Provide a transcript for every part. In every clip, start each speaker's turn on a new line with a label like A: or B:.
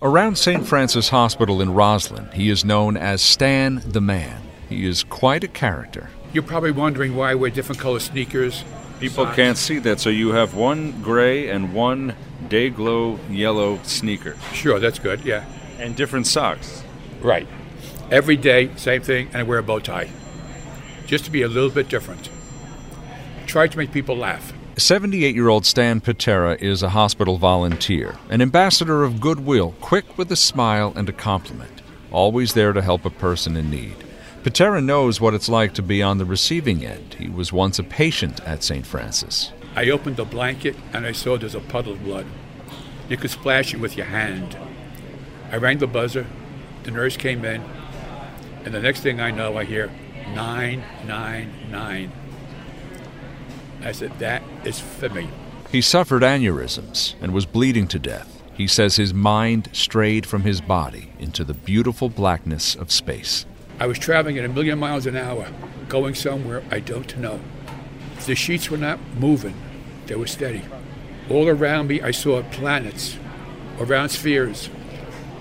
A: Around St. Francis Hospital in Roslyn, he is known as Stan the Man. He is quite a character.
B: You're probably wondering why I wear different color sneakers.
C: People
B: socks.
C: can't see that, so you have one gray and one day glow yellow sneaker
B: Sure, that's good, yeah.
C: and different socks.
B: Right. Every day, same thing, and I wear a bow tie. Just to be a little bit different. Try to make people laugh.
A: 78 year old Stan Patera is a hospital volunteer, an ambassador of goodwill, quick with a smile and a compliment, always there to help a person in need. Patera knows what it's like to be on the receiving end. He was once a patient at St. Francis.
B: I opened the blanket and I saw there's a puddle of blood. You could splash it with your hand. I rang the buzzer. The nurse came in. And the next thing I know, I hear 999. I said, that is for me.
A: He suffered aneurysms and was bleeding to death. He says his mind strayed from his body into the beautiful blackness of space.
B: I was traveling at a million miles an hour, going somewhere I don't know. The sheets were not moving, they were steady. All around me, I saw planets, around spheres.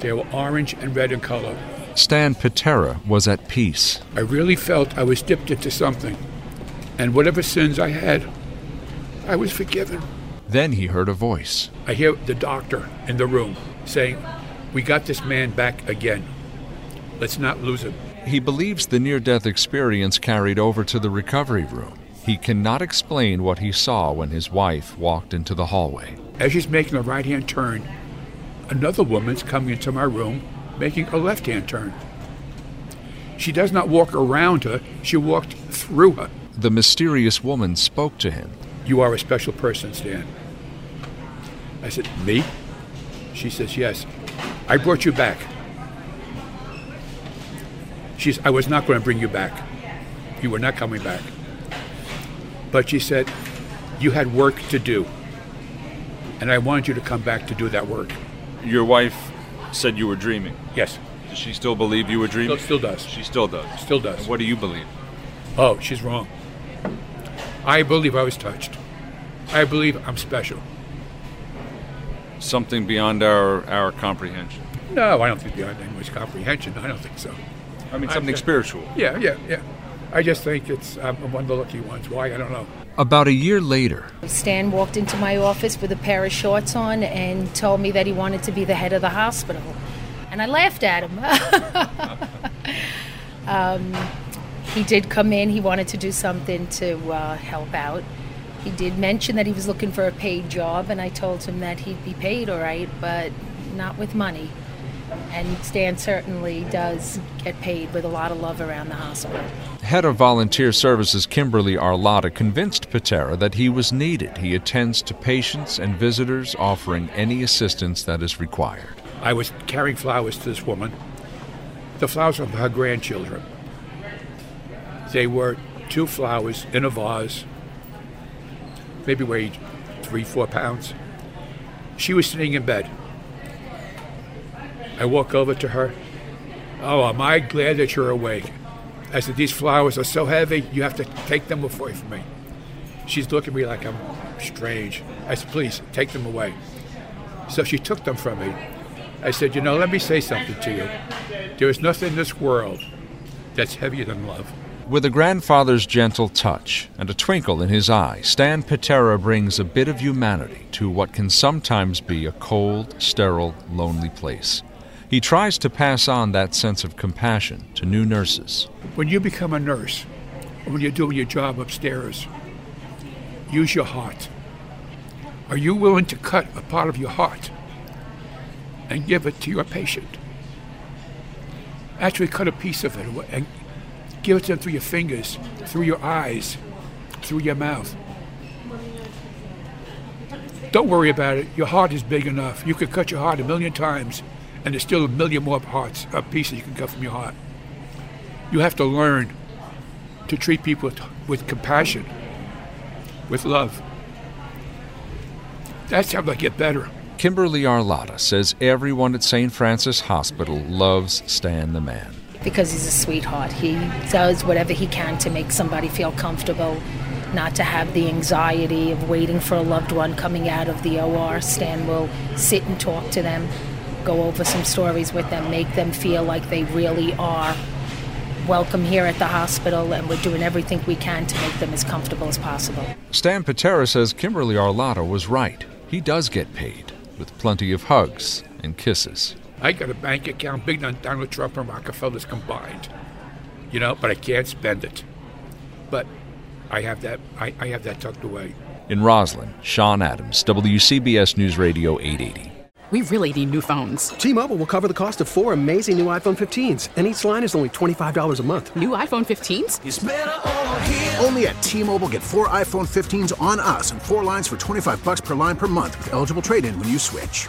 B: They were orange and red in color.
A: Stan Patera was at peace.
B: I really felt I was dipped into something, and whatever sins I had, I was forgiven.
A: Then he heard a voice.
B: I hear the doctor in the room saying, We got this man back again. Let's not lose him.
A: He believes the near death experience carried over to the recovery room. He cannot explain what he saw when his wife walked into the hallway.
B: As she's making a right hand turn, another woman's coming into my room making a left hand turn. She does not walk around her, she walked through her.
A: The mysterious woman spoke to him.
B: You are a special person, Stan. I said, Me? She says, Yes. I brought you back. She says, I was not going to bring you back. You were not coming back. But she said, You had work to do. And I wanted you to come back to do that work.
C: Your wife said you were dreaming.
B: Yes,
C: Does she still believe you were dreaming?
B: still, still does.
C: She still does.
B: Still does.
C: What do you believe?
B: Oh, she's wrong. I believe I was touched. I believe I'm special.
C: Something beyond our, our comprehension.
B: No, I don't think beyond anyone's comprehension. I don't think so.
C: I mean, something
B: just-
C: spiritual.
B: Yeah, yeah, yeah. I just think it's I'm one of the lucky ones. Why? I don't know.
A: About a year later,
D: Stan walked into my office with a pair of shorts on and told me that he wanted to be the head of the hospital. And I laughed at him. um, he did come in, he wanted to do something to uh, help out. He did mention that he was looking for a paid job, and I told him that he'd be paid all right, but not with money. And Stan certainly does get paid with a lot of love around the hospital.
A: head of volunteer services Kimberly Arlotta convinced Patera that he was needed. He attends to patients and visitors, offering any assistance that is required.
B: I was carrying flowers to this woman. The flowers were for her grandchildren. They were two flowers in a vase, maybe weighed three, four pounds. She was sitting in bed. I walk over to her. Oh, am I glad that you're awake? I said, These flowers are so heavy, you have to take them away from me. She's looking at me like I'm strange. I said, Please, take them away. So she took them from me. I said, You know, let me say something to you. There is nothing in this world that's heavier than love.
A: With a grandfather's gentle touch and a twinkle in his eye, Stan Patera brings a bit of humanity to what can sometimes be a cold, sterile, lonely place. He tries to pass on that sense of compassion to new nurses.
B: When you become a nurse, when you're doing your job upstairs, use your heart. Are you willing to cut a part of your heart and give it to your patient? Actually, cut a piece of it and give it to them through your fingers, through your eyes, through your mouth. Don't worry about it. Your heart is big enough. You could cut your heart a million times and there's still a million more parts, uh, pieces you can cut from your heart. You have to learn to treat people with, with compassion, with love. That's how they get better.
A: Kimberly Arlotta says everyone at St. Francis Hospital loves Stan the man.
D: Because he's a sweetheart. He does whatever he can to make somebody feel comfortable, not to have the anxiety of waiting for a loved one coming out of the OR. Stan will sit and talk to them, go over some stories with them, make them feel like they really are welcome here at the hospital, and we're doing everything we can to make them as comfortable as possible.
A: Stan Patera says Kimberly Arlotta was right. He does get paid, with plenty of hugs and kisses.
B: I got a bank account bigger than Donald Trump and Rockefeller's combined. You know, but I can't spend it. But I have that I, I have that tucked away.
A: In Roslyn, Sean Adams, WCBS News Radio 880.
E: We really need new phones.
F: T-Mobile will cover the cost of four amazing new iPhone 15s, and each line is only $25 a month.
E: New iPhone 15s?
G: Only at T-Mobile get four iPhone 15s on us and four lines for 25 bucks per line per month with eligible trade-in when you switch.